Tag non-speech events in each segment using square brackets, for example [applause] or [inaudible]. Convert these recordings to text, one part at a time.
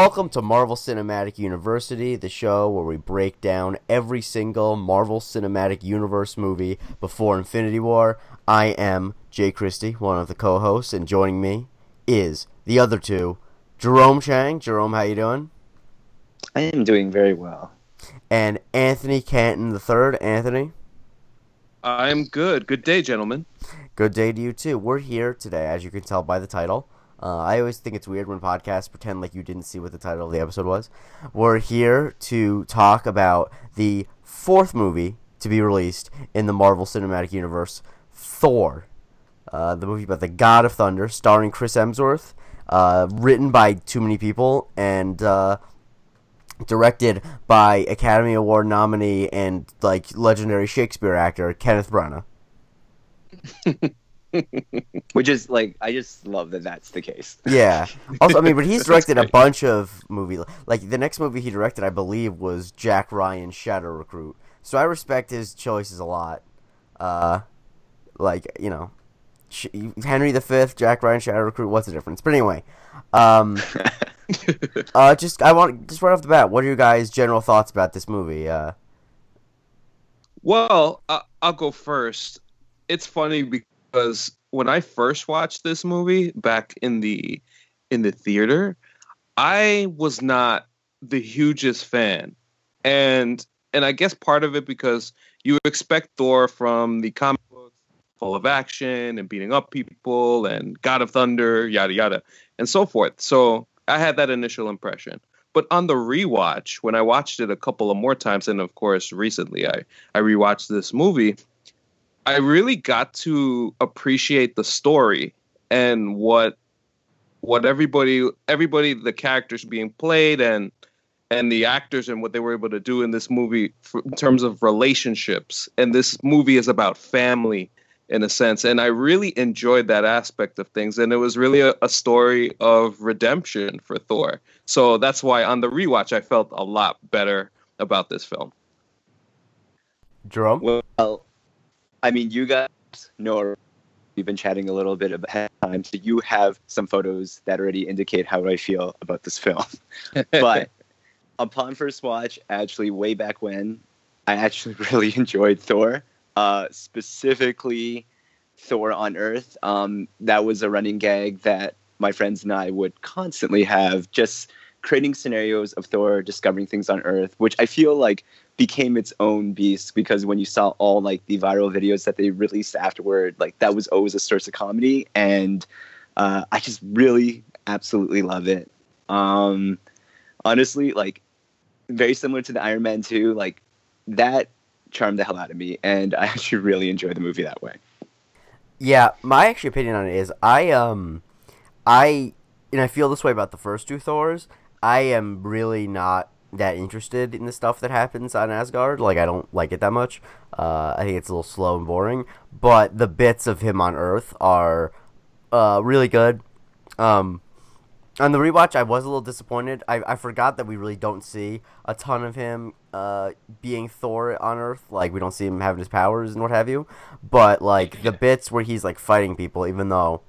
Welcome to Marvel Cinematic University, the show where we break down every single Marvel Cinematic Universe movie before Infinity War. I am Jay Christie, one of the co-hosts, and joining me is the other two, Jerome Chang. Jerome, how you doing? I am doing very well. And Anthony Canton the third. Anthony, I'm good. Good day, gentlemen. good day to you too. We're here today, as you can tell by the title. Uh, I always think it's weird when podcasts pretend like you didn't see what the title of the episode was. We're here to talk about the fourth movie to be released in the Marvel Cinematic Universe, Thor. Uh, the movie about the God of Thunder, starring Chris Hemsworth, uh, written by too many people, and uh, directed by Academy Award nominee and like legendary Shakespeare actor Kenneth Branagh. [laughs] [laughs] Which is like, I just love that that's the case. Yeah. [laughs] Also, I mean, but he's directed a bunch of movies. Like the next movie he directed, I believe, was Jack Ryan Shadow Recruit. So I respect his choices a lot. Uh, like you know, Sh- Henry V, Jack Ryan, Shadow Recruit. What's the difference? But anyway, um, [laughs] uh, just I want just right off the bat, what are your guys' general thoughts about this movie? Uh, Well, I- I'll go first. It's funny because when I first watched this movie back in the in the theater, I was not the hugest fan, and and I guess part of it because you expect Thor from the comic books, full of action and beating up people and God of Thunder, yada yada, and so forth. So I had that initial impression. But on the rewatch, when I watched it a couple of more times, and of course recently I I rewatched this movie, I really got to appreciate the story and what what everybody everybody the characters being played and and the actors and what they were able to do in this movie for, in terms of relationships. And this movie is about family in a sense. And i really enjoyed that aspect of things. And it was really a, a story of redemption for thor. So that's why on the rewatch i felt a lot better about this film. Jerome. Well, I mean, you guys know we've been chatting a little bit about time, so you have some photos that already indicate how I feel about this film. [laughs] but upon first watch, actually, way back when, I actually [laughs] really enjoyed Thor, uh, specifically Thor on Earth. Um, that was a running gag that my friends and I would constantly have, just creating scenarios of Thor discovering things on Earth, which I feel like became its own beast because when you saw all like the viral videos that they released afterward, like that was always a source of comedy, and uh, I just really absolutely love it. Um, honestly, like very similar to the Iron Man 2, like that charmed the hell out of me, and I [laughs] actually really enjoyed the movie that way. Yeah, my actual opinion on it is I um I and I feel this way about the first two Thors. I am really not that interested in the stuff that happens on Asgard. Like I don't like it that much. Uh, I think it's a little slow and boring. But the bits of him on Earth are uh, really good. Um, on the rewatch, I was a little disappointed. I, I forgot that we really don't see a ton of him uh, being Thor on Earth. Like we don't see him having his powers and what have you. But like the [laughs] bits where he's like fighting people, even though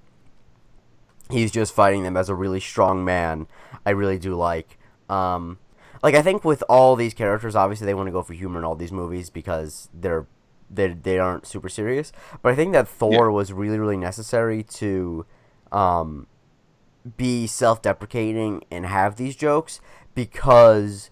he's just fighting them as a really strong man, I really do like. Um, like I think with all these characters, obviously they want to go for humor in all these movies because they're they they aren't super serious. But I think that Thor was really really necessary to um, be self-deprecating and have these jokes because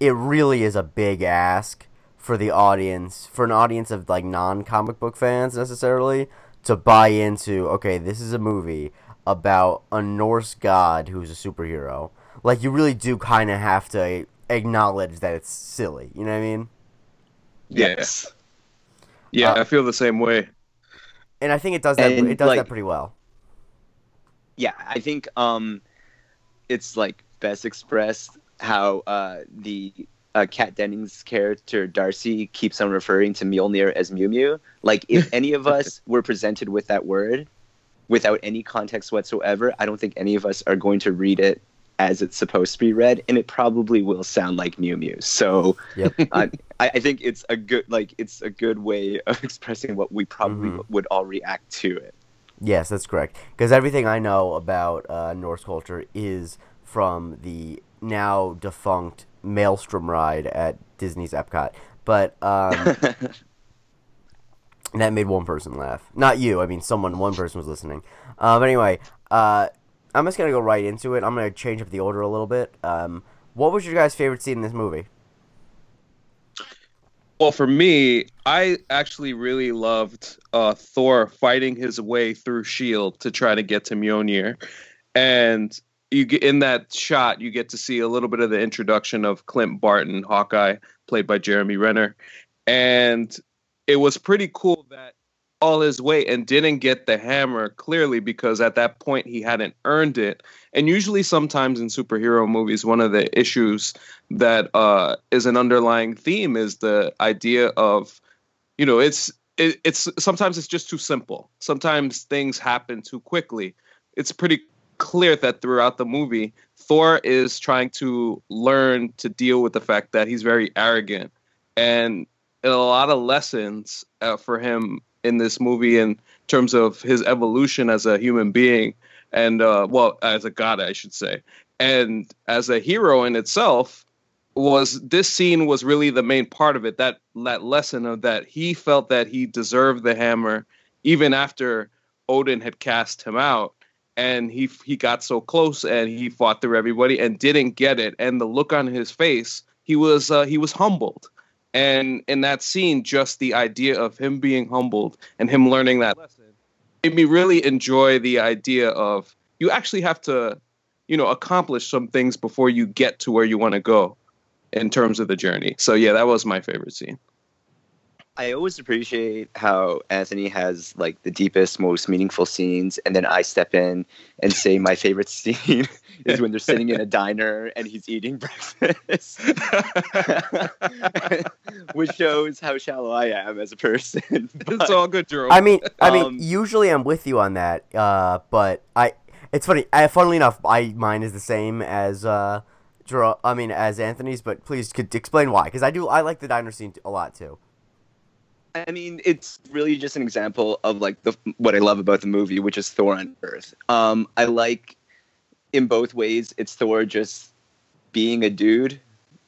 it really is a big ask for the audience for an audience of like non-comic book fans necessarily to buy into okay this is a movie about a Norse god who's a superhero like you really do kind of have to acknowledge that it's silly you know what I mean Yes. yeah Uh, i feel the same way and I think it does that And, it does that pretty well yeah, I think um, it's like best expressed how uh, the uh, Kat Dennings character Darcy keeps on referring to Mjolnir as Mew Mew. Like, if [laughs] any of us were presented with that word without any context whatsoever, I don't think any of us are going to read it as it's supposed to be read, and it probably will sound like Mew Mew. So, Yep. [laughs] I, I I think it's a good like it's a good way of [laughs] expressing what we probably Mhm. would all react to it. Yes, that's correct. Because everything I know about uh, Norse culture is from the now defunct Maelstrom ride at Disney's Epcot. But um, [laughs] that made one person laugh. Not you. I mean, someone. One person was listening. Uh, but anyway, uh, I'm just gonna go right into it. I'm gonna change up the order a little bit. Um, what was your guys' favorite scene in this movie? Well, for me, I actually really loved uh, Thor fighting his way through Shield to try to get to Mjolnir, and you get in that shot, you get to see a little bit of the introduction of Clint Barton, Hawkeye, played by Jeremy Renner, and it was pretty cool that all his weight and didn't get the hammer clearly because at that point he hadn't earned it. And usually, sometimes in superhero movies, one of the issues that uh, is an underlying theme is the idea of, you know, it's it, it's sometimes it's just too simple. Sometimes things happen too quickly. It's pretty clear that throughout the movie, Thor is trying to learn to deal with the fact that he's very arrogant and a lot of lessons uh, for him in this movie in terms of his evolution as a human being and uh, well as a god i should say. And as a hero in itself was this scene was really the main part of it that that lesson of that he felt that he deserved the hammer even after odin had cast him out. And he he got so close and he fought through everybody and didn't get it. And the look on his face he was uh, he was humbled and in that scene, just the idea of him being humbled and him learning that lesson made me really enjoy the idea of you actually have to, you know, accomplish some things before you get to where you want to go in terms of the journey. So yeah, that was my favorite scene. I always appreciate how Anthony has like the deepest, most meaningful scenes, and then I step in and say my favorite [laughs] scene is when they're sitting in a diner and he's eating [laughs] breakfast, [laughs] which shows how shallow I am as a person. But, it's all good, Jerome. I mean, I mean, Um, usually I'm with you on that. Uh, but I, it's funny. I, funnily enough, I mine is the same as uh, Jero- I mean, as Anthony's. But please, could explain why? Because I do. I like the diner scene a lot too. I mean, it's really just an example of like the what I love about the movie, which is Thor on Earth. Um, I like in both ways. It's Thor just being a dude,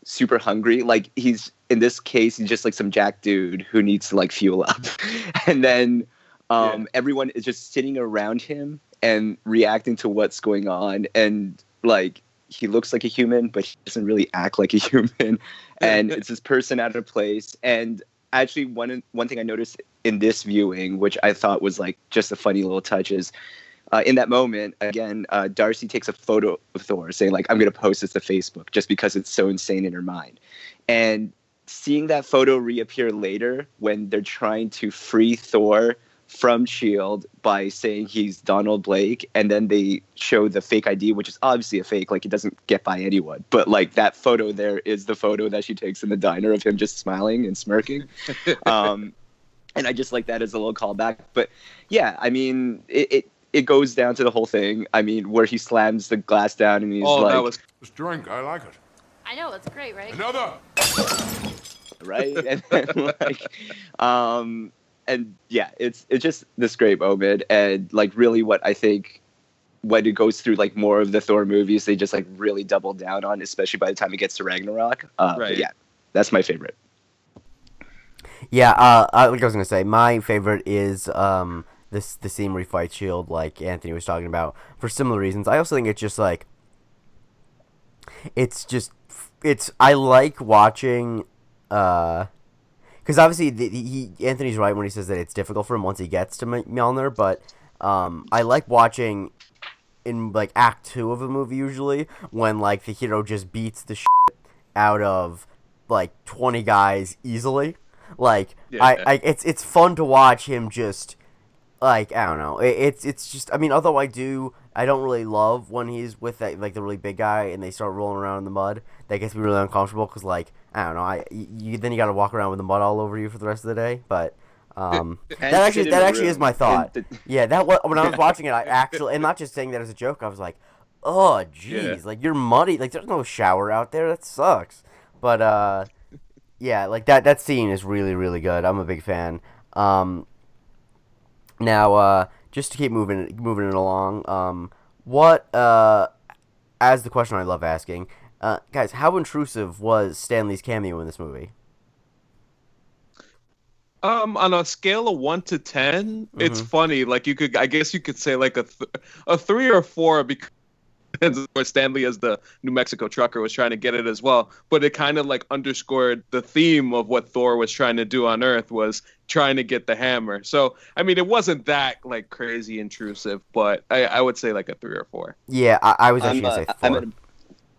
super hungry. Like he's in this case, he's just like some jack dude who needs to like fuel up, [laughs] and then um, Yeah. everyone is just sitting around him and reacting to what's going on, and like he looks like a human, but he doesn't really act like a [laughs] human, and it's this person out of place and actually one one thing I noticed in this viewing, which I thought was like just a funny little touch, is uh, in that moment again, uh, Darcy takes a photo of Thor, saying like, "I'm going to post this to Facebook just because it's so insane in her mind," and seeing that photo reappear later when they're trying to free Thor from Shield by saying he's Donald Blake, and then they show the fake ID, which is obviously a fake, like it doesn't get by anyone. But like that photo there is the photo that she takes in the diner of him just smiling and smirking. [laughs] um, and I just like that as a little callback. But yeah, I mean, it, it it goes down to the whole thing. I mean, where he slams the glass down and he's oh, like, that was This drink, I like it. I know it's great, right? Another. right? [laughs] and then like, um, and yeah, it's it's just this great moment, and like really what I think when it goes through like more of the Thor movies, they just like really double down on, especially by the time it gets to Ragnarok. Uh, Right. yeah, that's my favorite. Yeah, uh, I, like I was gonna say, my favorite is um this the scene where he fights Shield, like Anthony was talking about, for similar reasons. I also think it's just like, it's just, it's I like watching, uh, because obviously the, he Anthony's right when he says that it's difficult for him once he gets to Mjolnir, but um, I like watching in like Act Two of a movie usually when like the hero just beats the shit out of like twenty guys easily. Like Yeah. I, I, it's it's fun to watch him just like I don't know. It, it's it's just I mean, although I do, I don't really love when he's with that like the really big guy and they start rolling around in the mud. That gets me really uncomfortable because like I don't know. I you then you got to walk around with the mud all over you for the rest of the day. But um, [laughs] that actually that actually is my thought. Yeah, that was when I was [laughs] watching it. I actually, and not just saying that as a joke. I was like, "Oh, jeez, Yeah. like you're muddy. Like there's no shower out there. That sucks." But uh, yeah, like that that scene is really really good. I'm a big fan. Um, now, uh, just to keep moving moving it along, um, what uh, as the question I love asking, Uh, guys, how intrusive was Stan Lee's cameo in this movie? Um, on a scale of one to 10 it's Mhm. funny. Like you could, I guess you could say like a th- a three or four because where Stanley as the New Mexico trucker was trying to get it as well. But it kind of like underscored the theme of what Thor was trying to do on Earth was trying to get the hammer. So I mean, it wasn't that like crazy intrusive, but I, I would say like a three or four. Yeah, I, I was actually I'm, gonna uh, say I'm four. at a,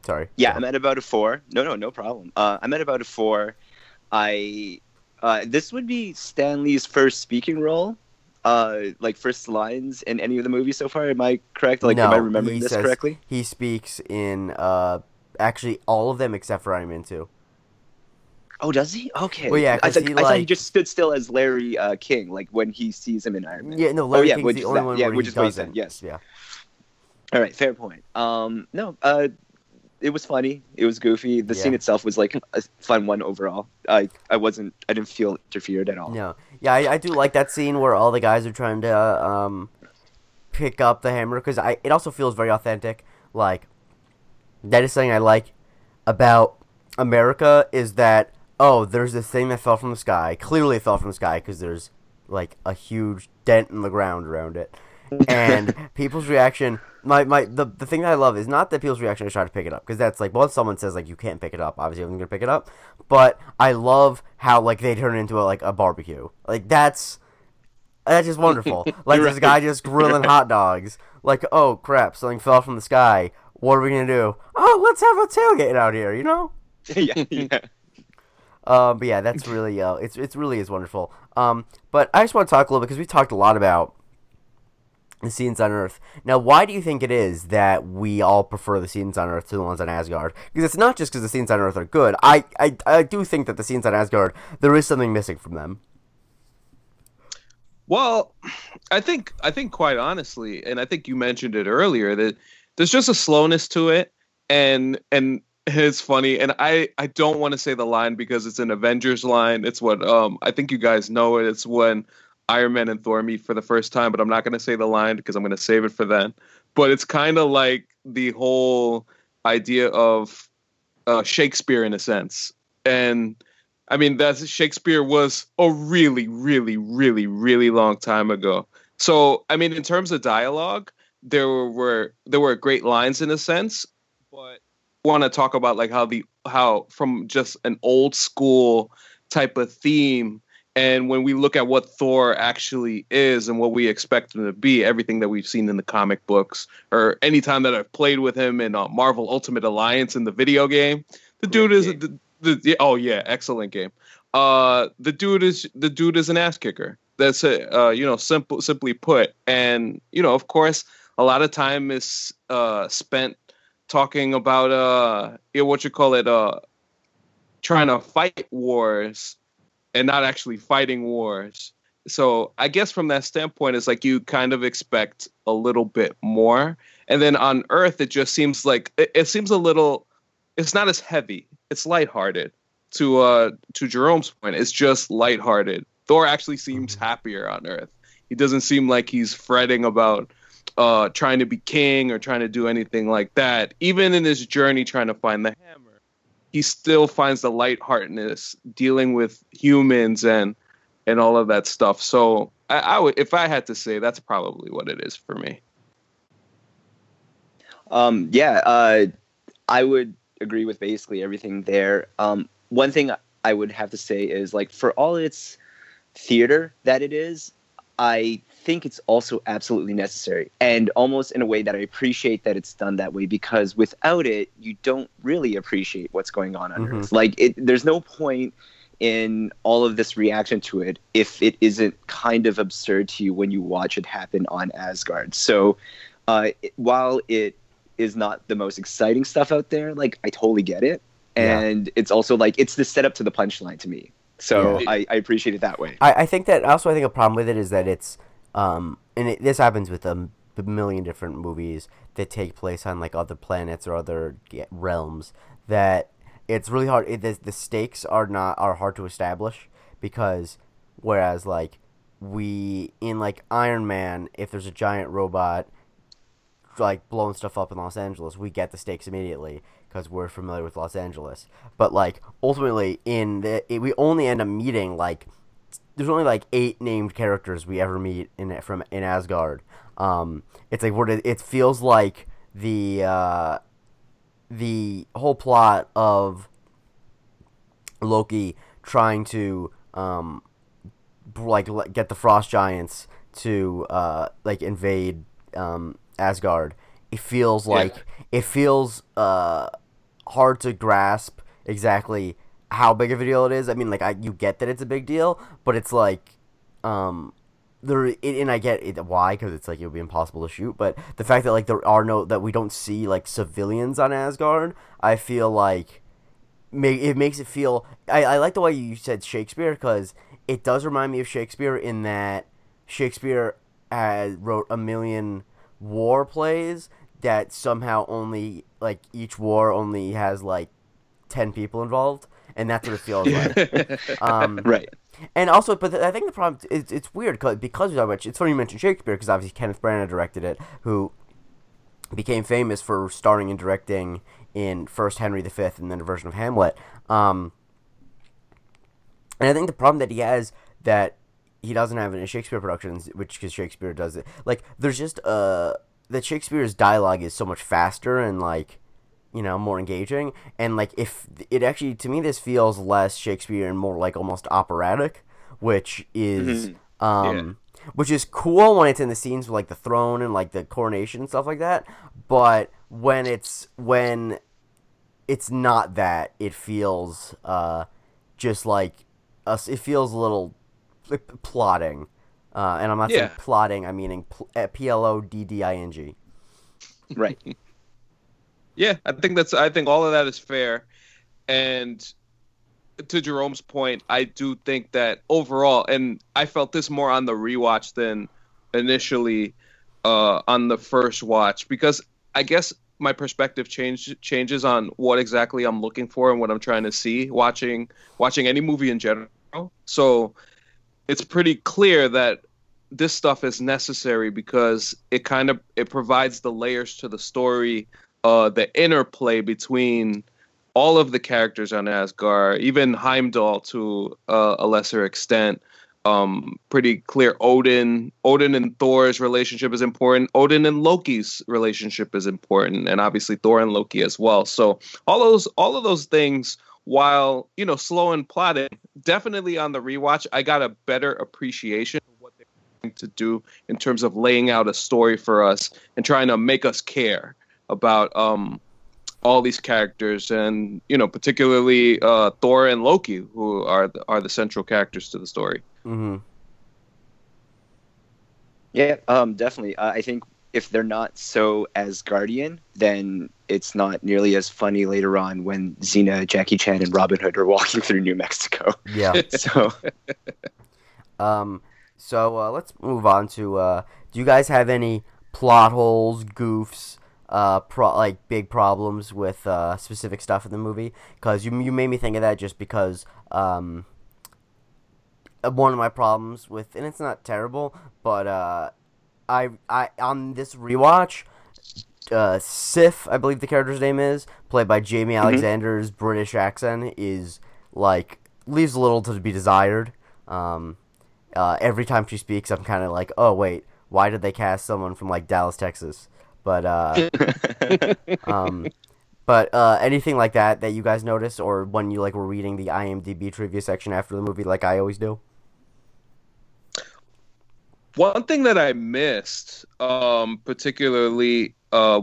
Sorry. yeah, I'm at about a four. No, no, no problem. Uh, I'm at about a four. I uh, this would be Stan Lee's first speaking role, uh, like first lines in any of the movies so far. Am I correct? Like, am I No, remembering this says- correctly? He speaks in uh actually all of them except for Iron Man two. Oh, does he? Okay. Well, yeah, I, thought he, I thought he just stood still as Larry uh, King, like when he sees him in Iron Man. Yeah, no, Larry yeah, King's which the only that- one yeah, where which he is what he said, doesn't. yes. Yeah. All right, fair point. Um, no, uh, it was funny. It was goofy. The Yeah. scene itself was like a fun one overall. I, I wasn't, I didn't feel interfered at all. No. Yeah, I, I do like that scene where all the guys are trying to um pick up the hammer because I it also feels very authentic. Like that is something I like about America is that oh there's this thing that fell from the sky. Clearly it fell from the sky because there's like a huge dent in the ground around it. And people's reaction my, my the, the thing that I love is not that people's reaction is trying to pick it up because that's like once someone says like you can't pick it up obviously I'm gonna pick it up but I love how like they turn it into a, like a barbecue. Like that's that's just wonderful. [laughs] Like this guy just grilling hot dogs. Like oh crap something fell from the sky. What are we gonna do? Oh let's have a tailgate out here you know? [laughs] Yeah, yeah. um, but yeah, that's really uh, it's it's really is wonderful. Um, but I just want to talk a little bit because we talked a lot about the scenes on Earth. Now, why do you think it is that we all prefer the scenes on Earth to the ones on Asgard? Because it's not just because the scenes on Earth are good. I, I I do think that the scenes on Asgard there is something missing from them. Well, I think I think quite honestly, and I think you mentioned it earlier that there's just a slowness to it, and and it's funny, and I I don't want to say the line because it's an Avengers line. It's what um I think you guys know it. It's when Iron Man and Thor meet for the first time, but I'm not going to say the line because I'm going to save it for then. But it's kind of like the whole idea of uh, Shakespeare in a sense, and I mean, that's Shakespeare was a really, really, really, really long time ago. So, I mean, in terms of dialogue, there were there were great lines in a sense, but want to talk about like how the how from just an old school type of theme and when we look at what Thor actually is and what we expect him to be, everything that we've seen in the comic books or any time that I've played with him in uh, Marvel Ultimate Alliance in the video game, the dude is the, the, the oh yeah, excellent game. Uh, the dude is the dude is an ass kicker. That's it. Uh, you know, simple simply put, and you know, of course, a lot of time is uh spent talking about uh, you know, what you call it, uh, trying to fight wars and not actually fighting wars. So I guess from that standpoint, it's like you kind of expect a little bit more. And then on Earth, it just seems like it, it seems a little. It's not as heavy. It's lighthearted. To uh to Jerome's point, it's just lighthearted. Thor actually seems happier on Earth. He doesn't seem like he's fretting about uh trying to be king or trying to do anything like that. Even in his journey trying to find the hammer, he still finds the lightheartedness dealing with humans and and all of that stuff. So I, I would, if I had to say, that's probably what it is for me. Um, yeah, uh, I would agree with basically everything there. Um, one thing I would have to say is like for all its theater that it is, I think it's also absolutely necessary and almost in a way that I appreciate that it's done that way because without it, you don't really appreciate what's going on on Mhm. Earth. Like it, there's no point in all of this reaction to it if it isn't kind of absurd to you when you watch it happen on Asgard. So uh, it- while it is not the most exciting stuff out there, like I totally get it. Yeah. And it's also like it's the setup to the punchline to me. So Yeah. I, I appreciate it that way. I, I think that also I think a problem with it is that it's um and it, this happens with a million different movies that take place on like other planets or other realms that it's really hard it, the, the stakes are not are hard to establish because whereas like we in like Iron Man if there's a giant robot like blowing stuff up in Los Angeles we get the stakes immediately because we're familiar with Los Angeles. But like ultimately, in the it, we only end up meeting like there's only like eight named characters we ever meet in from in Asgard. Um, it's like what it, it feels like the uh, the whole plot of Loki trying to um, like get the frost giants to uh, like invade um, Asgard. It feels like yeah. it feels uh, hard to grasp exactly how big of a deal it is. I mean, like I you get that it's a big deal, but it's like um there it, and I get it why because it's like it would be impossible to shoot, but the fact that like there are no that we don't see like civilians on Asgard, I feel like make it makes it feel. I I like the way you said Shakespeare because it does remind me of Shakespeare in that Shakespeare had wrote a million war plays that somehow only like each war only has like 10 people involved and that's what it feels like [laughs] um, right and also but i think the problem is it's weird cause, because of much it's funny you mentioned shakespeare because obviously kenneth branagh directed it who became famous for starring and directing in first henry v and then a version of hamlet um, and i think the problem that he has that he doesn't have in Shakespeare productions, which because Shakespeare does it. Like there's just uh that Shakespeare's dialogue is so much faster and like you know more engaging and like if it actually to me this feels less Shakespeare and more like almost operatic, which is mm-hmm. um yeah. which is cool when it's in the scenes with like the throne and like the coronation and stuff like that, but when it's when it's not that it feels uh just like us it feels a little plotting. Uh, and I'm not yeah. saying plotting, I'm meaning uh, P L O D D I N G. Right. [laughs] yeah, I think that's. I think all of that is fair, and to Jerome's point, I do think that overall, and I felt this more on the rewatch than initially uh, on the first watch because I guess my perspective change changes on what exactly I'm looking for and what I'm trying to see watching watching any movie in general. So it's pretty clear that this stuff is necessary because it kind of it provides the layers to the story, uh, the interplay between all of the characters on Asgard, even Heimdall to uh, a lesser extent. Um, pretty clear. Odin, Odin and Thor's relationship is important. Odin and Loki's relationship is important, and obviously Thor and Loki as well. So all those, all of those things while you know slow and plotting definitely on the rewatch i got a better appreciation of what they're trying to do in terms of laying out a story for us and trying to make us care about um all these characters and you know particularly uh thor and loki who are the, are the central characters to the story mm-hmm. yeah um definitely uh, i think if they're not so Asgardian, then it's not nearly as funny later on when Xena, Jackie Chan, and Robin Hood are [laughs] walking through New Mexico. Yeah. [laughs] so, [laughs] um, so uh, let's move on to. Uh, do you guys have any plot holes, goofs, uh, pro- like big problems with uh, specific stuff in the movie? Because you you made me think of that just because um, one of my problems with, and it's not terrible, but uh I I on this rewatch, uh, Sif, I believe the character's name is, played by Jaimie mm-hmm. Alexander's British accent is like leaves a little to be desired. Um, uh, every time she speaks, I'm kind of like, oh wait, why did they cast someone from like Dallas, Texas? But uh, [laughs] um, but uh, anything like that that you guys noticed, or when you like were reading the IMDb trivia section after the movie, like I always do. One thing that I missed, um, particularly uh,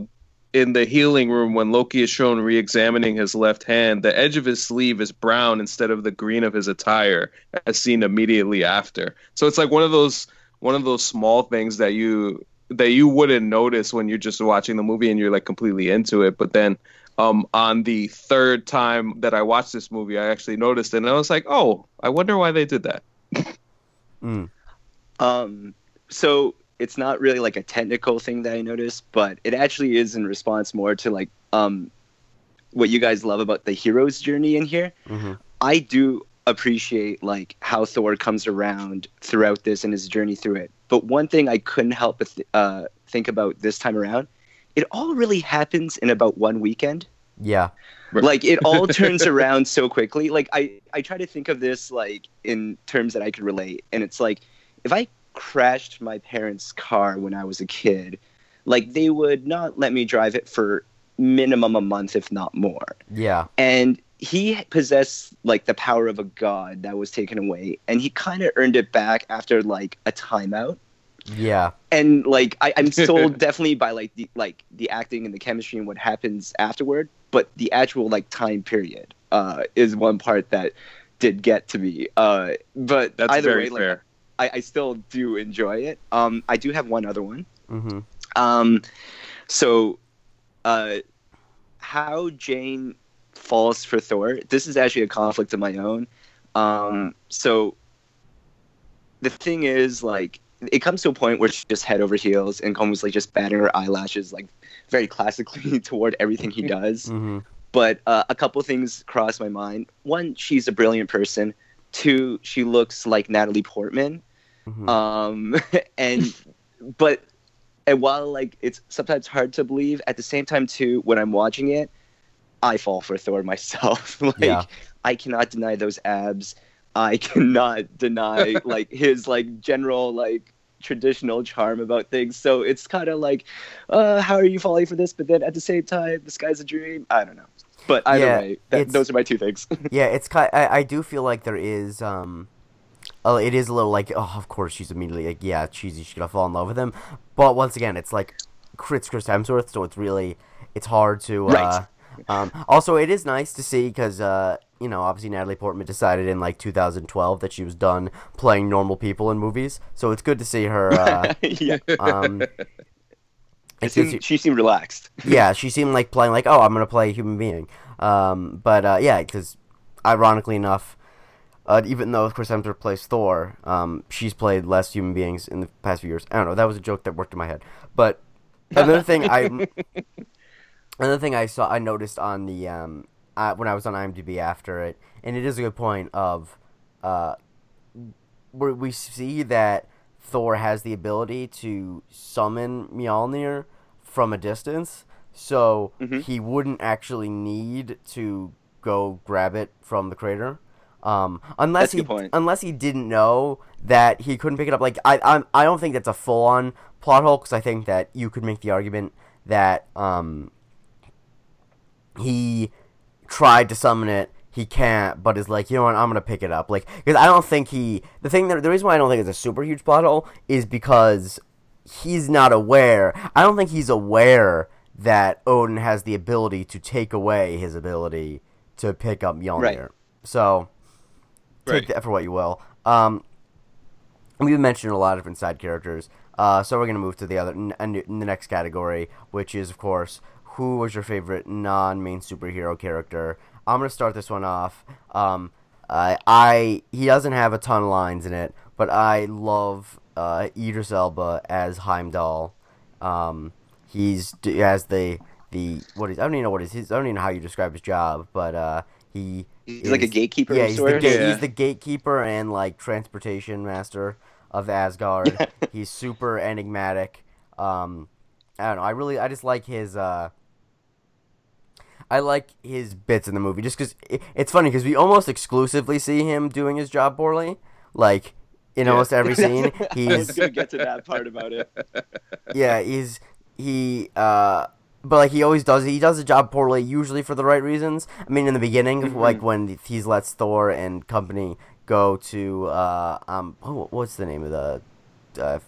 in the healing room when Loki is shown re-examining his left hand, the edge of his sleeve is brown instead of the green of his attire, as seen immediately after. So it's like one of those one of those small things that you that you wouldn't notice when you're just watching the movie and you're like completely into it, but then um, on the third time that I watched this movie, I actually noticed it, and I was like, "Oh, I wonder why they did that." mm. Um, so it's not really like a technical thing that I noticed, but it actually is in response more to like um what you guys love about the hero's journey in here. Mm-hmm. I do appreciate like how Thor comes around throughout this and his journey through it. But one thing I couldn't help but th- uh, think about this time around, it all really happens in about one weekend. Yeah. like it all turns [laughs] around so quickly like i i try to think of this like in terms that i could relate and it's like if i crashed my parents car when i was a kid like they would not let me drive it for minimum a month if not more Yeah. and he possessed like the power of a god that was taken away and he kind of earned it back after like a timeout Yeah. and like I, I'm sold [laughs] definitely by like the like the acting and the chemistry and what happens afterward, but the actual like time period uh, is one part that did get to me. Uh, but That's either very way, like, fair. I, I still do enjoy it. Um, I do have one other one. Mm-hmm. Um, so, uh, how Jane falls for Thor. This is actually a conflict of my own. Um, so, the thing is, like, it comes to a point where she's just head over heels and almost like just batting her eyelashes, like, very classically [laughs] toward everything he does. Mm-hmm. But uh, a couple things cross my mind. One, she's a brilliant person. Two, she looks like Natalie Portman. Mm-hmm. um [laughs] and but and while like it's sometimes hard to believe at the same time too when i'm watching it i fall for thor [laughs] myself. [laughs] Like Yeah. i cannot deny those abs. I cannot deny like his like general like traditional charm about things. So it's kind of like uh how are you falling for this? But then at the same time this guy's a dream. I don't know but either Yeah, way that, those are my two things [laughs] yeah, it's kind. I, I do feel like there is um, oh, it is a little like oh, of course she's immediately like yeah, cheesy. She's gonna fall in love with him, but once again, it's like Chris Chris Hemsworth, so it's really it's hard to. Uh, Right. Um, also, it is nice to see because uh, you know obviously Natalie Portman decided in like 2012 that she was done playing normal people in movies, so it's good to see her. Uh, [laughs] yeah um, it seemed, she seemed relaxed [laughs] yeah, she seemed like playing like, oh, I'm gonna play a human being. Um, but uh, yeah, because ironically enough, uh, even though Chris Hemsworth plays Thor, um, she's played less human beings in the past few years. I don't know. That was a joke that worked in my head. But another thing I, [laughs] another thing I saw, I noticed on the um, uh, when I was on IMDb after it, and it is a good point of, uh, where we see that Thor has the ability to summon Mjolnir from a distance, so Mhm. he wouldn't actually need to go grab it from the crater. Um, unless he good point. unless he didn't know that he couldn't pick it up. Like I I, I don't think that's a full on plot hole because I think that you could make the argument that um he tried to summon it he can't but is like you know what i'm gonna pick it up like because i don't think he the thing that the reason why i don't think it's a super huge plot hole is because he's not aware i don't think he's aware that odin has the ability to take away his ability to pick up Mjolnir. Right. so take Right. that for what you will um we've mentioned a lot of different side characters uh, so we're going to move to the other n- n- the next category which is of course who was your favorite non-main superhero character i'm going to start this one off um, I, I he doesn't have a ton of lines in it but i love uh, idris elba as heimdall um, he's d- has the the what is i don't even know what is his i don't even know how you describe his job but uh, he He's like a gatekeeper yeah, he's the, ga- Yeah. he's the gatekeeper and like transportation master of Asgard. [laughs] he's super enigmatic. Um, I don't know. I really, I just like his. Uh, I like his bits in the movie just because it, it's funny because we almost exclusively see him doing his job poorly. Like in Yeah. almost every [laughs] scene, I was he's gonna get to that part about it. [laughs] yeah, he's he uh but like he always does he does the job poorly usually for the right reasons. I mean in the beginning Mhm. like when he's lets Thor and company go to uh um oh, what's the name of the uh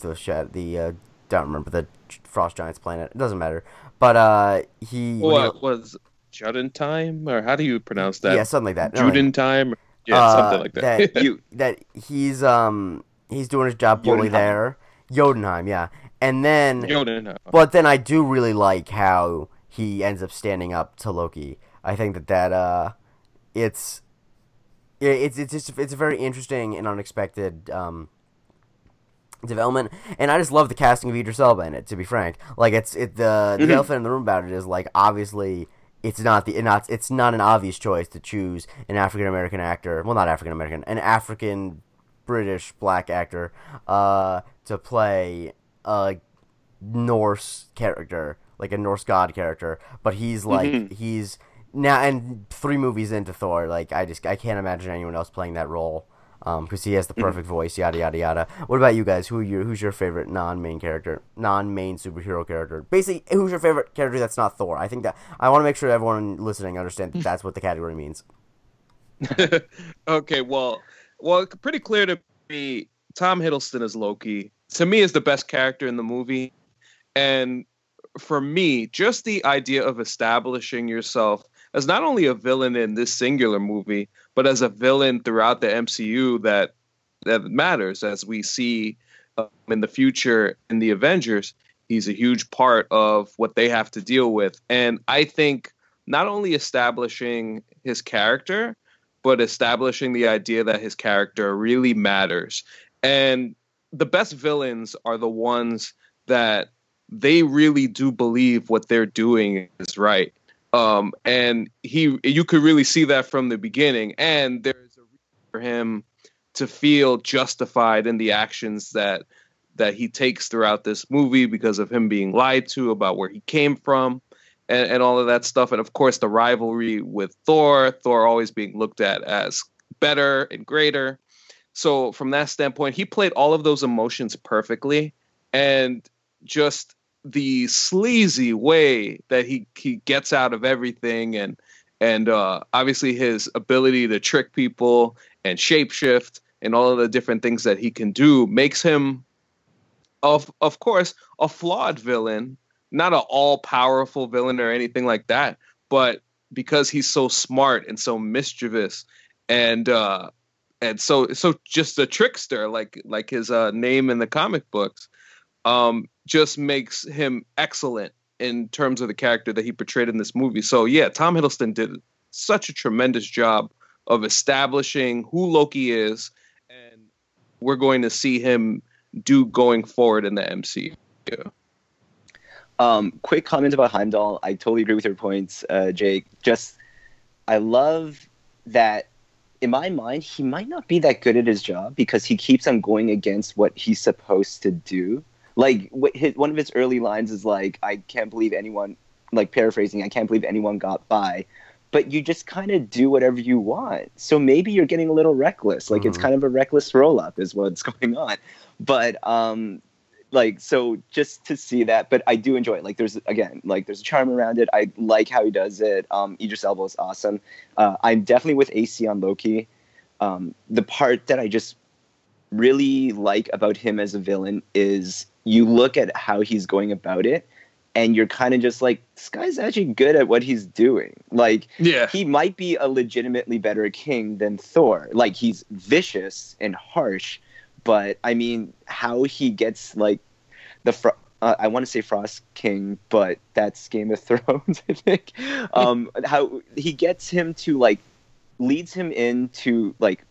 the shed the uh don't remember the frost giants planet. It doesn't matter. But uh he when he- What was Juden time or how do you pronounce that? yeah, something like that. No, like- Juden time. Yeah, Uh, something like that. [laughs] You that he's um he's doing his job poorly Jotunheim. there. Jotunheim, yeah. And then Juden. But then I do really like how he ends up standing up to Loki. I think that that uh, it's yeah, it's it's just it's a very interesting and unexpected um development, and I just love the casting of Idris Elba in it. To be frank, like it's it the the Mhm. elephant in the room about it is like obviously. It's not the not it's not an obvious choice to choose an African American actor. Well, not African American, an African British black actor uh, to play a Norse character like a Norse god character, but he's like Mhm. he's now and three movies into Thor, like I just I can't imagine anyone else playing that role. Um, because he has the perfect voice, yada yada yada. What about you guys? Who? Who's your favorite non-main character, non-main superhero character? Basically, who's your favorite character that's not Thor? I think that I want to make sure everyone listening understands that that's what the category means. [laughs] okay, well, well, pretty clear to me. Tom Hiddleston as Loki to me is the best character in the movie, and for me, just the idea of establishing yourself as not only a villain in this singular movie, but as a villain throughout the MCU that that matters as we see um, in the future in the Avengers. He's a huge part of what they have to deal with, and I think not only establishing his character, but establishing the idea that his character really matters. And the best villains are the ones that they really do believe what they're doing is right. Um, and he, you could really see that from the beginning. And there's a reason for him to feel justified in the actions that that he takes throughout this movie because of him being lied to about where he came from and, and all of that stuff. And of course, the rivalry with Thor, Thor always being looked at as better and greater. So, from that standpoint, he played all of those emotions perfectly. And just the sleazy way that he, he gets out of everything and and uh, obviously his ability to trick people and shapeshift and all of the different things that he can do makes him of of course a flawed villain not an all powerful villain or anything like that, but because he's so smart and so mischievous and uh and so so just a trickster like like his uh name in the comic books um just makes him excellent in terms of the character that he portrayed in this movie. So yeah, Tom Hiddleston did such a tremendous job of establishing who Loki is and we're going to see him do going forward in the MCU. Um, quick comment about Heimdall. I totally agree with your points, uh, Jake. Just, I love that. In my mind, he might not be that good at his job because he keeps on going against what he's supposed to do. Like his, one of his early lines is like, "I can't believe anyone." Like paraphrasing, "I can't believe anyone got by." But you just kind of do whatever you want. So maybe you're getting a little reckless. Like it's Mhm. kind of a reckless roll up, is what's [laughs] going on. But um, like so just to see that but i do enjoy it like there's again like there's a charm around it i like how he does it um idris elba is awesome uh, i'm definitely with ac on loki um the part that i just really like about him as a villain is you look at how he's going about it and you're kind of just like this guy's actually good at what he's doing like Yeah. he might be a legitimately better king than Thor. Like he's vicious and harsh, but I mean, how he gets like the fro- uh, I want to say Frost King, but that's Game of [laughs] Thrones, I think. Um, how he gets him to like leads him into like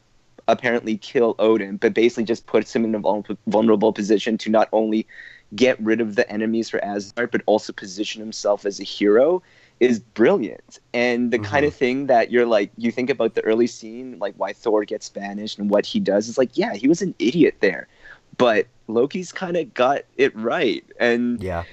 apparently kill Odin, but basically just puts him in a vulnerable position to not only get rid of the enemies for Asgard, but also position himself as a hero is brilliant. And the kind Mhm. of thing that you're like, you think about the early scene, like why Thor gets banished and what he does is like, yeah, he was an idiot there. But Loki's kind of got it right. And Yeah.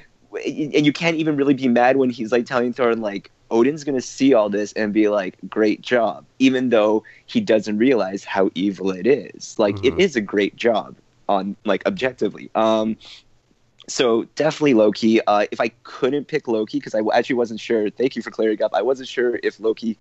and you can't even really be mad when he's like telling Thor like Odin's gonna see all this and be like, "Great job," even though he doesn't realize how evil it is. Like it Mhm. is a great job on like objectively. Um, so definitely Loki. Uh, if I couldn't pick Loki because I actually wasn't sure. Thank you for clearing up. I wasn't sure if Loki.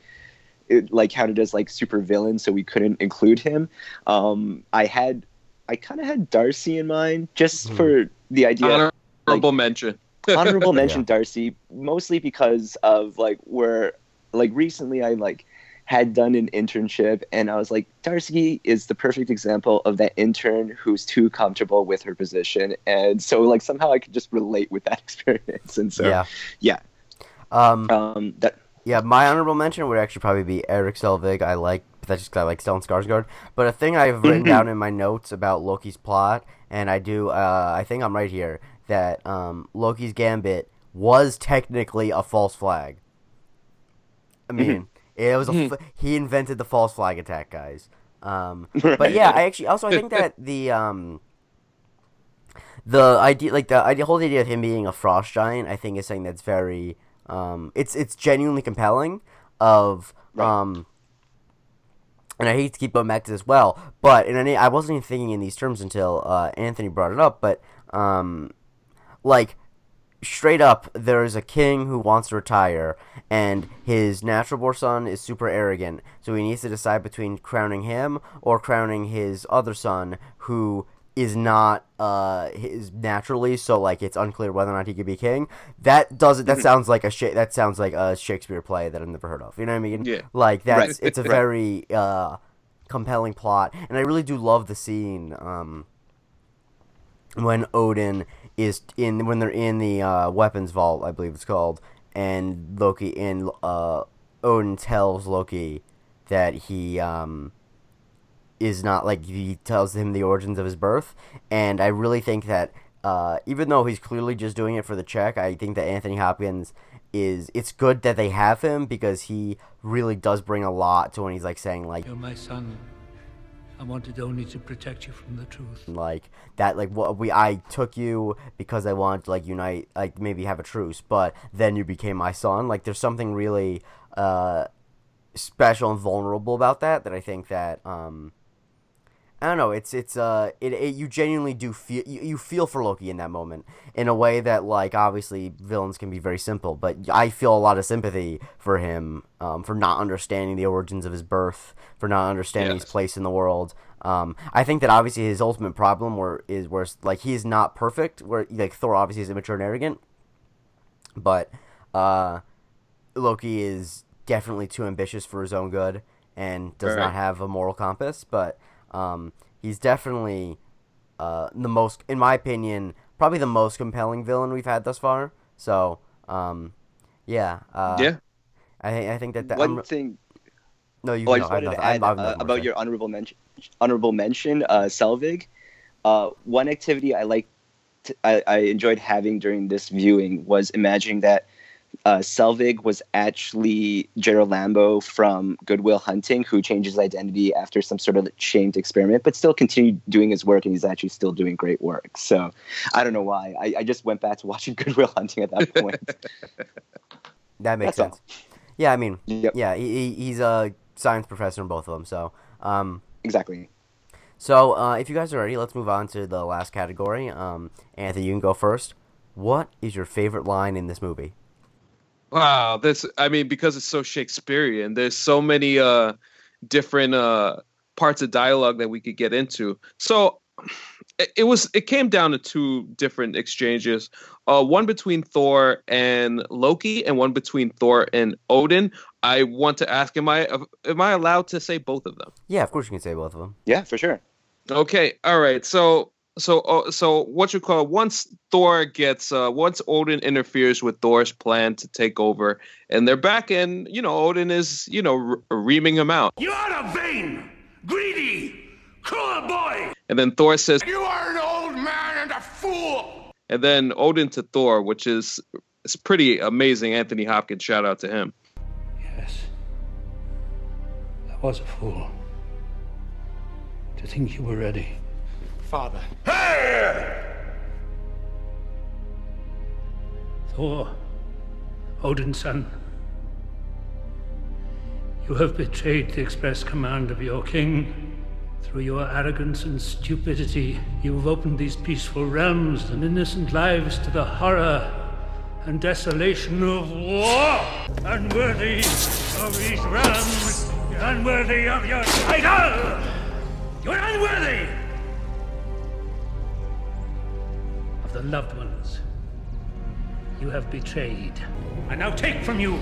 It, like counted as like super villain, so we couldn't include him. Um, I had, I kind of had Darcy in mind just Mhm. for the idea Honorable mention. [laughs] honorable mention Darcy mostly because of like where like recently I like had done an internship and I was like Darcy is the perfect example of that intern who's too comfortable with her position and so like somehow I could just relate with that [laughs] experience and so yeah. yeah. Um, um that Yeah, my honorable mention would actually probably be Erik Selvig. I like but that's just 'cause I like Stellan Skarsgård. But a thing I've written down in my notes about Loki's plot, and I do, uh, I think I'm right here, that um, Loki's gambit was technically a false flag. I mean, it was a f- he invented the false flag attack, guys. Um, [laughs] but yeah, I actually also I think that the um, the idea, like the idea, whole idea of him being a frost giant, I think is something that's very, um, it's it's genuinely compelling. Of Right. um, and I hate to keep going back to this well, but in any, I wasn't even thinking in these terms until uh, Anthony brought it up. But um, like straight up, there is a king who wants to retire, and his natural born son is super arrogant, so he needs to decide between crowning him or crowning his other son, who is not uh his naturally so like it's unclear whether or not he could be king that doesn't that sounds like a Sha- that sounds like a shakespeare play that i've never heard of you know what i mean Yeah. like that's Right. it's a [laughs] very uh compelling plot and i really do love the scene um when Odin is in when they're in the uh, weapons vault, I believe it's called, and Loki and uh, Odin tells Loki that he um, is not like he tells him the origins of his birth, and I really think that uh, even though he's clearly just doing it for the check, I think that Anthony Hopkins is it's good that they have him because he really does bring a lot to when he's like saying like You're my son. I wanted only to protect you from the truth. like that like what we I took you because I wanted to like unite like maybe have a truce but then you became my son like there's something really uh special and vulnerable about that that I think that um I don't know it's it's uh it, it you genuinely do feel you, you feel for Loki in that moment in a way that like obviously villains can be very simple but I feel a lot of sympathy for him um, for not understanding the origins of his birth for not understanding his place in the world um, I think that obviously his ultimate problem where is where like he's not perfect where like Thor obviously is immature and arrogant but uh Loki is definitely too ambitious for his own good and does not have a moral compass, but um, he's definitely uh, the most, in my opinion, probably the most compelling villain we've had thus far. So, um, yeah, uh, yeah. I think I think that, that One I'm, thing no, you Oh, I just wanted to add I have uh, nothing more to about your honorable mention. Honorable mention, uh, Selvig. Uh, one activity I liked, I, I enjoyed having during this viewing was imagining that uh, Selvig was actually Gerald Lambeau from Good Will Hunting, who changed his identity after some sort of shamed experiment, but still continued doing his work, and he's actually still doing great work. So I don't know why. I, I just went back to watching [laughs] Good Will Hunting at that point. [laughs] That makes That's all. sense. Yeah, I mean, Yep. yeah, he- he's a science professor in both of them. So, um, exactly. So, uh, if you guys are ready, let's move on to the last category. Um, Anthony, you can go first. What is your favorite line in this movie? Wow, this I mean because it's so Shakespearean. There's so many uh different uh parts of dialogue that we could get into. So it, it was it came down to two different exchanges. Uh one between Thor and Loki and one between Thor and Odin. I want to ask am I am I allowed to say both of them? Yeah, of course you can say both of them. Yeah, for sure. Okay, all right. So so uh, so what you call once Thor gets uh once Odin interferes with Thor's plan to take over and they're back and you know Odin is you know re- reaming him out You are a vain, greedy, cruel boy. and then Thor says You are an old man and a fool. and then Odin to Thor which is it's pretty amazing Anthony Hopkins shout out to him Yes. I was a fool. To think you were ready. Father. Hey! Thor, Odin's son. You have betrayed the express command of your king. Through your arrogance and stupidity, you have opened these peaceful realms and innocent lives to the horror and desolation of war. Unworthy of these realms, unworthy of your title! You're unworthy the loved ones you have betrayed. I now take from you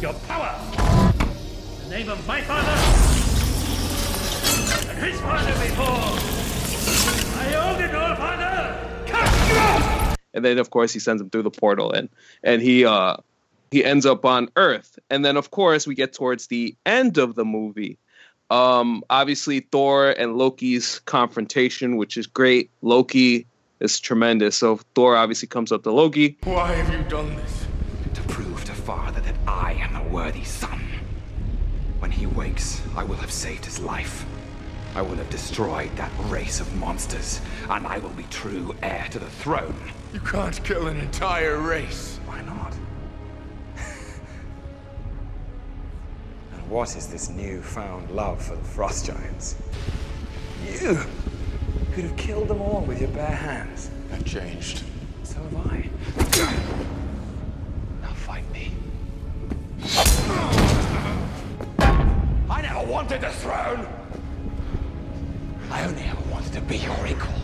your power. In the name of my father and his father before. I Odin, all father. Cast you out! and then of course he sends him through the portal and and he uh he ends up on earth and then of course we get towards the end of the movie um obviously thor and loki's confrontation which is great loki is tremendous so thor obviously comes up to loki Why have you done this? to prove to father that I am a worthy son. When he wakes, I will have saved his life. I will have destroyed that race of monsters, and I will be true heir to the throne. You can't kill an entire race. Why not? and what is this newfound love for the Frost Giants? You could have killed them all with your bare hands. I've changed. So have I. Now fight me. I never wanted the throne. I only ever wanted to be your equal.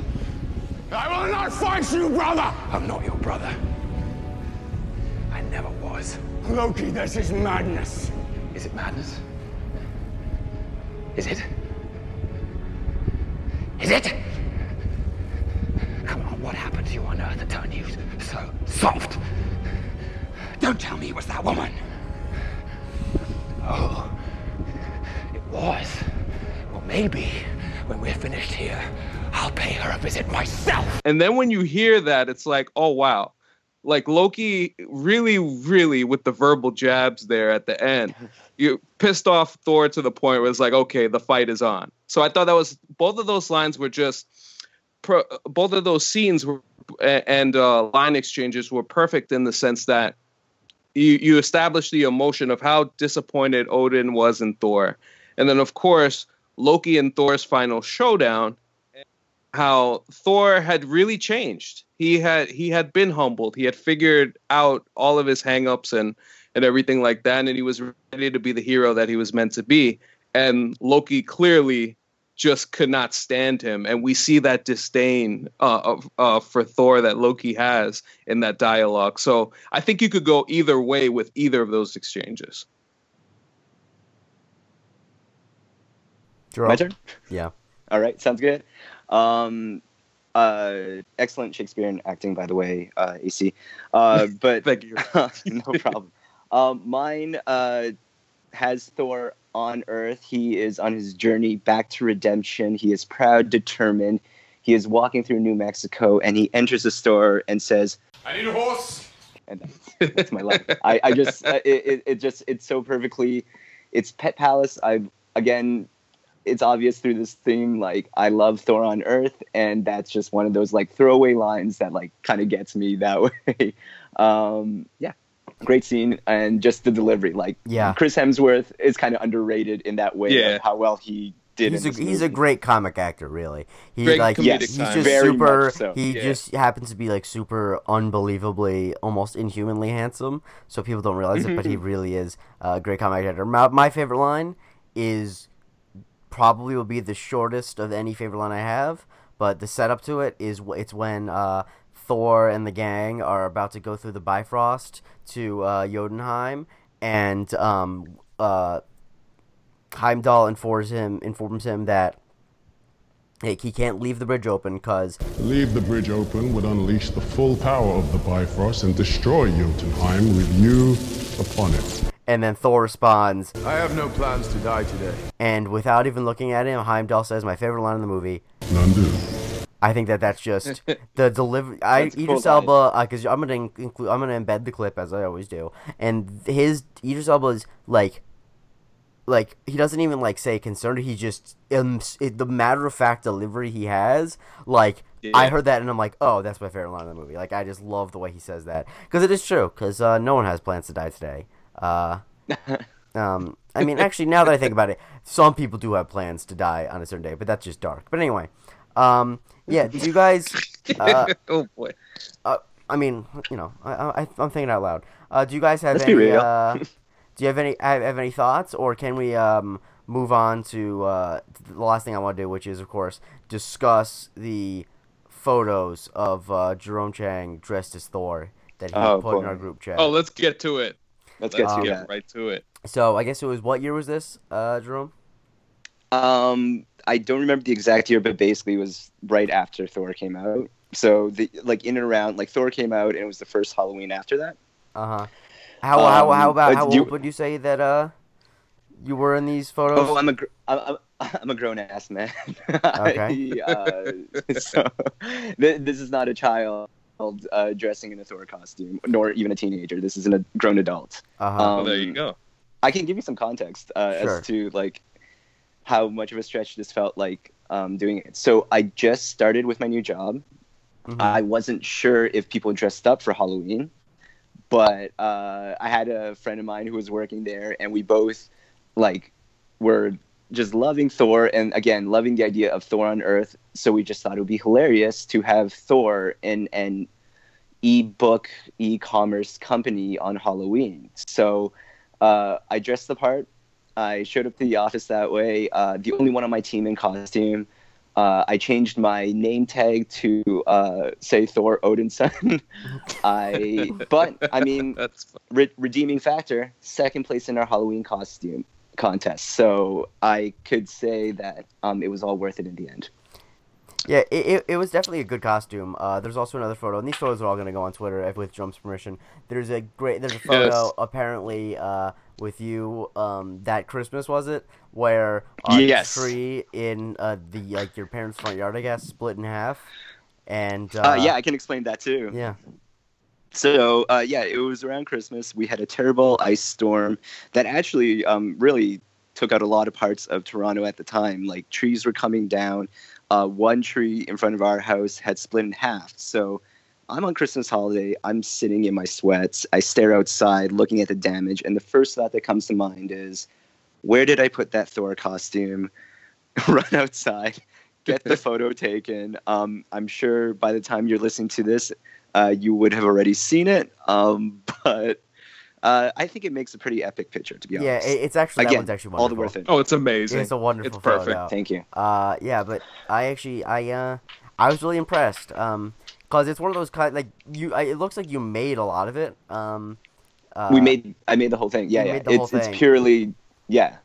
I will not fight you, brother! I'm not your brother. I never was. Loki, this is madness. Is it madness? Is it? Is it? Come on, what happened to you on Earth that turned you so soft? Don't tell me it was that woman. Oh, it was. Well, maybe when we're finished here, I'll pay her a visit myself. And then when you hear that, it's like, oh wow. Like Loki really, really with the verbal jabs there at the end, [laughs] you pissed off Thor to the point where it's like, okay, the fight is on. So I thought that was both of those lines were just, both of those scenes were and uh, line exchanges were perfect in the sense that you you establish the emotion of how disappointed Odin was in Thor, and then of course Loki and Thor's final showdown how Thor had really changed. He had he had been humbled. He had figured out all of his hangups and and everything like that, and he was ready to be the hero that he was meant to be. And Loki clearly just could not stand him, and we see that disdain uh, of, uh, for Thor that Loki has in that dialogue. So I think you could go either way with either of those exchanges. My turn. Yeah. All right, sounds good. Um, uh, excellent Shakespearean acting, by the way, uh, AC. Uh, [laughs] but Thank you. [laughs] no problem. Um, mine uh, has Thor on Earth. He is on his journey back to redemption. He is proud, determined. He is walking through New Mexico, and he enters a store and says, I need a horse. and that's, that's my life. I, I just it, it, it just it's so perfectly it's pet palace i again it's obvious through this theme like i love thor on earth and that's just one of those like throwaway lines that like kind of gets me that [laughs] way um yeah great scene and just the delivery like Yeah. chris hemsworth is kind of underrated in that way Yeah. of how well he did He's a this he's a great comic actor, really. He's Great like comedic he's just Very super. so. He Yeah. just happens to be like super unbelievably, almost inhumanly handsome. So people don't realize it, but he really is a great comic actor. My, my favorite line is probably will be the shortest of any favorite line I have, but the setup to it is it's when uh, Thor and the gang are about to go through the Bifrost to uh, Jotunheim, and um, uh, Heimdall informs him informs him that like, he can't leave the bridge open because Leave the bridge open would unleash the full power of the Bifrost and destroy Jotunheim with you upon it. and then Thor responds I have no plans to die today. and without even looking at him Heimdall says my favorite line in the movie None do. I think that that's just [laughs] the delivery. I Idris line. Elba because I'm gonna include. I'm gonna embed the clip as I always do, and his Idris Elba is like, like he doesn't even like say concerned. He just um, it, the matter of fact delivery he has. Like I heard that and I'm like, oh, that's my favorite line in the movie. Like I just love the way he says that because it is true. Because uh, no one has plans to die today. Uh, [laughs] um, I mean, actually, now that I think about it, some people do have plans to die on a certain day, but that's just dark. But anyway, um, yeah. Do you guys? Uh, [laughs] oh boy. uh, I mean, you know, I, I, I'm thinking out loud. Uh, do you guys have Let's be any? real. Uh, do you have any have, have any thoughts, or can we um, move on to uh, the last thing I want to do, which is, of course, discuss the photos of uh, Jerome Chang dressed as Thor that he Oh, put in our group chat. Oh, let's get to it. let's Let's get to get right to it. So I guess it was what year was this, uh, Jerome? Um, I don't remember the exact year, but basically it was right after Thor came out. So the like in and around like Thor came out, and it was the first Halloween after that. Uh huh. How, how how Um, about how do you- old would you say that uh you were in these photos? Oh, I'm a gr- I'm, I'm- [laughs] I'm a grown ass man. [laughs] Okay. I, uh, [laughs] so th- this is not a child uh, dressing in a Thor costume, nor even a teenager. This is an, a grown adult. uh huh. Oh, Um, there you go. I can give you some context uh, Sure. as to like how much of a stretch this felt like um, doing it. So I just started with my new job. Mhm. I wasn't sure if people dressed up for Halloween, but uh, I had a friend of mine who was working there, and we both like were just loving Thor, and again loving the idea of Thor on Earth. So we just thought it would be hilarious to have Thor in an e-book e-commerce company on Halloween. So uh, I dressed the part. I showed up to the office that way. Uh, the only one on my team in costume. Uh, I changed my name tag to uh, say Thor Odinson. [laughs] I, but I mean, [laughs] That's re- redeeming factor, second place in our Halloween costume contest. So I could say that um, it was all worth it in the end. Yeah, it, it, it was definitely a good costume. Uh, there's also another photo, and these photos are all going to go on Twitter with Jump's permission. There's a great, there's a photo Yes. apparently uh, with you um, that Christmas was it, where our Yes. tree in uh, the like your parents' front yard, I guess, split in half, and uh, Uh, yeah, I can explain that too. yeah, So uh, yeah, it was around Christmas. We had a terrible ice storm that actually um, really took out a lot of parts of Toronto at the time. Like trees were coming down. Uh, one tree in front of our house had split in half. So I'm on Christmas holiday. I'm sitting in my sweats. I stare outside, looking at the damage, and the first thought that comes to mind is, where did I put that Thor costume? [laughs] Run outside, get the [laughs] photo taken. Um, I'm sure by the time you're listening to this, uh, you would have already seen it. Um, [laughs] but uh, I think it makes a pretty epic picture, to be yeah, honest. Yeah, it's actually that Again, one's actually all the wonderful. worth it. Oh, it's amazing. It's a wonderful It's perfect. photo. Thank you. Uh, yeah, but I actually, I, uh, I was really impressed. Um, cause it's one of those kind like you. I, it looks like you made a lot of it. Um, uh, we made I made the whole thing. Yeah, yeah. made the It's whole it's purely yeah.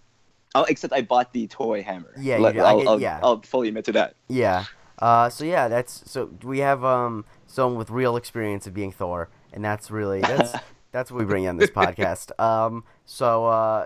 Oh, except I bought the toy hammer. Yeah, you Let- did. I I'll, get- I'll, yeah. I'll fully admit to that. Yeah. Uh, so yeah, that's so we have um someone with real experience of being Thor, and that's really that's [laughs] that's what we bring on this podcast. Um, so uh,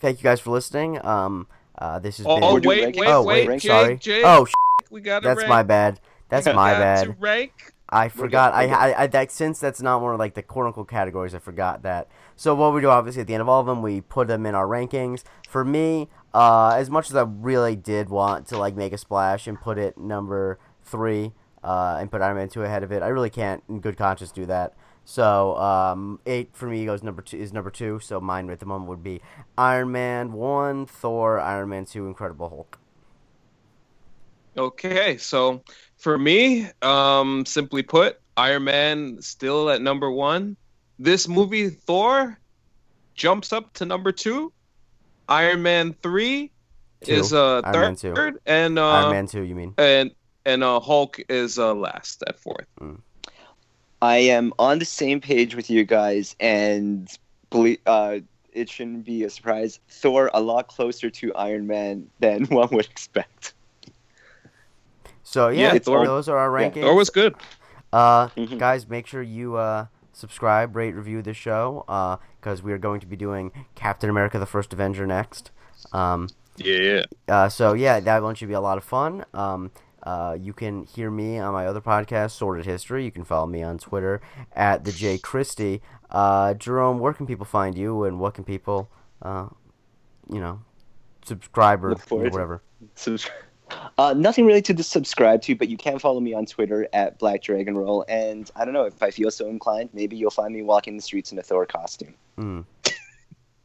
thank you guys for listening. Um, uh, this has Oh, been. oh wait, wait, oh wait, wait, Jake, sorry. Jake, oh, sh- we got that's my bad. That's [laughs] my got to bad. rank. I forgot. I. I, I that since that's not one of like the unquote categories. I forgot that. So what we do obviously at the end of all of them, we put them in our rankings. For me, uh, as much as I really did want to like make a splash and put it number three, uh, and put Iron Man two ahead of it, I really can't in good conscience do that. So um, eight for me goes number two is number two. So mine at the moment would be Iron Man one, Thor, Iron Man two, Incredible Hulk. Okay, so for me, um, simply put, Iron Man still at number one. This movie, Thor, jumps up to number two. Iron Man three Two. is uh Iron Man two. third, and uh, Iron Man two, you mean? and and uh, Hulk is uh, last at fourth. I am on the same page with you guys, and believe, uh, it shouldn't be a surprise. Thor a lot closer to Iron Man than [laughs] one would expect. So yeah, Yeah, Thor- those are our yeah, rankings. Thor was good. Uh, Mhm. guys, make sure you uh, subscribe, rate, review this show because we are going to be doing Captain America: The First Avenger next. Um, Yeah. uh, so yeah, that one should be a lot of fun. Um, uh, you can hear me on my other podcast, Sorted History. You can follow me on Twitter at the J Christie. Uh, Jerome, where can people find you, and what can people, uh, you know, subscribe or Look forward to- whatever? Subs- Uh, nothing really to subscribe to, but you can follow me on Twitter at Black Dragon Roll. And I don't know if I feel so inclined, maybe you'll find me walking the streets in a Thor costume. Mm.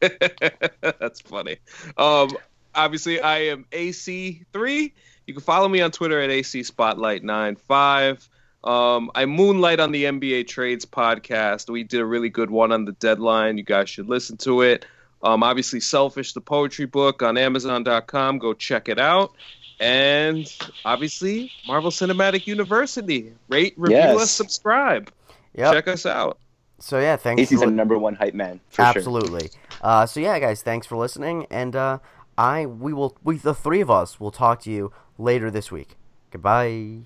[laughs] That's funny. Um, obviously, I am AC3. You can follow me on Twitter at AC Spotlight 95. Um, I moonlight on the NBA Trades podcast. We did a really good one on the deadline. You guys should listen to it. Um, obviously, Selfish, the poetry book on Amazon.com. Go check it out. And obviously, Marvel Cinematic University. Rate, review Yes. us, subscribe. Yep. Check us out. So yeah, thanks. AC's for the li- number one hype man, for sure. Absolutely. Uh, so yeah, guys, thanks for listening, and uh, I we will we the three of us will talk to you later this week. Goodbye.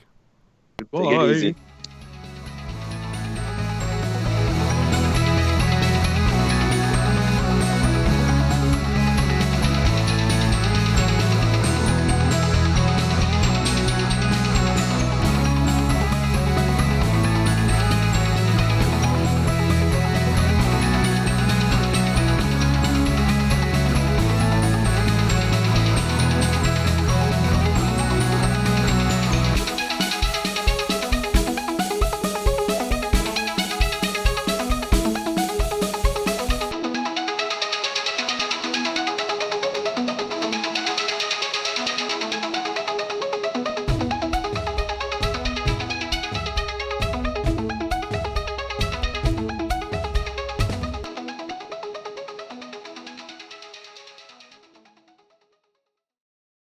Take it easy.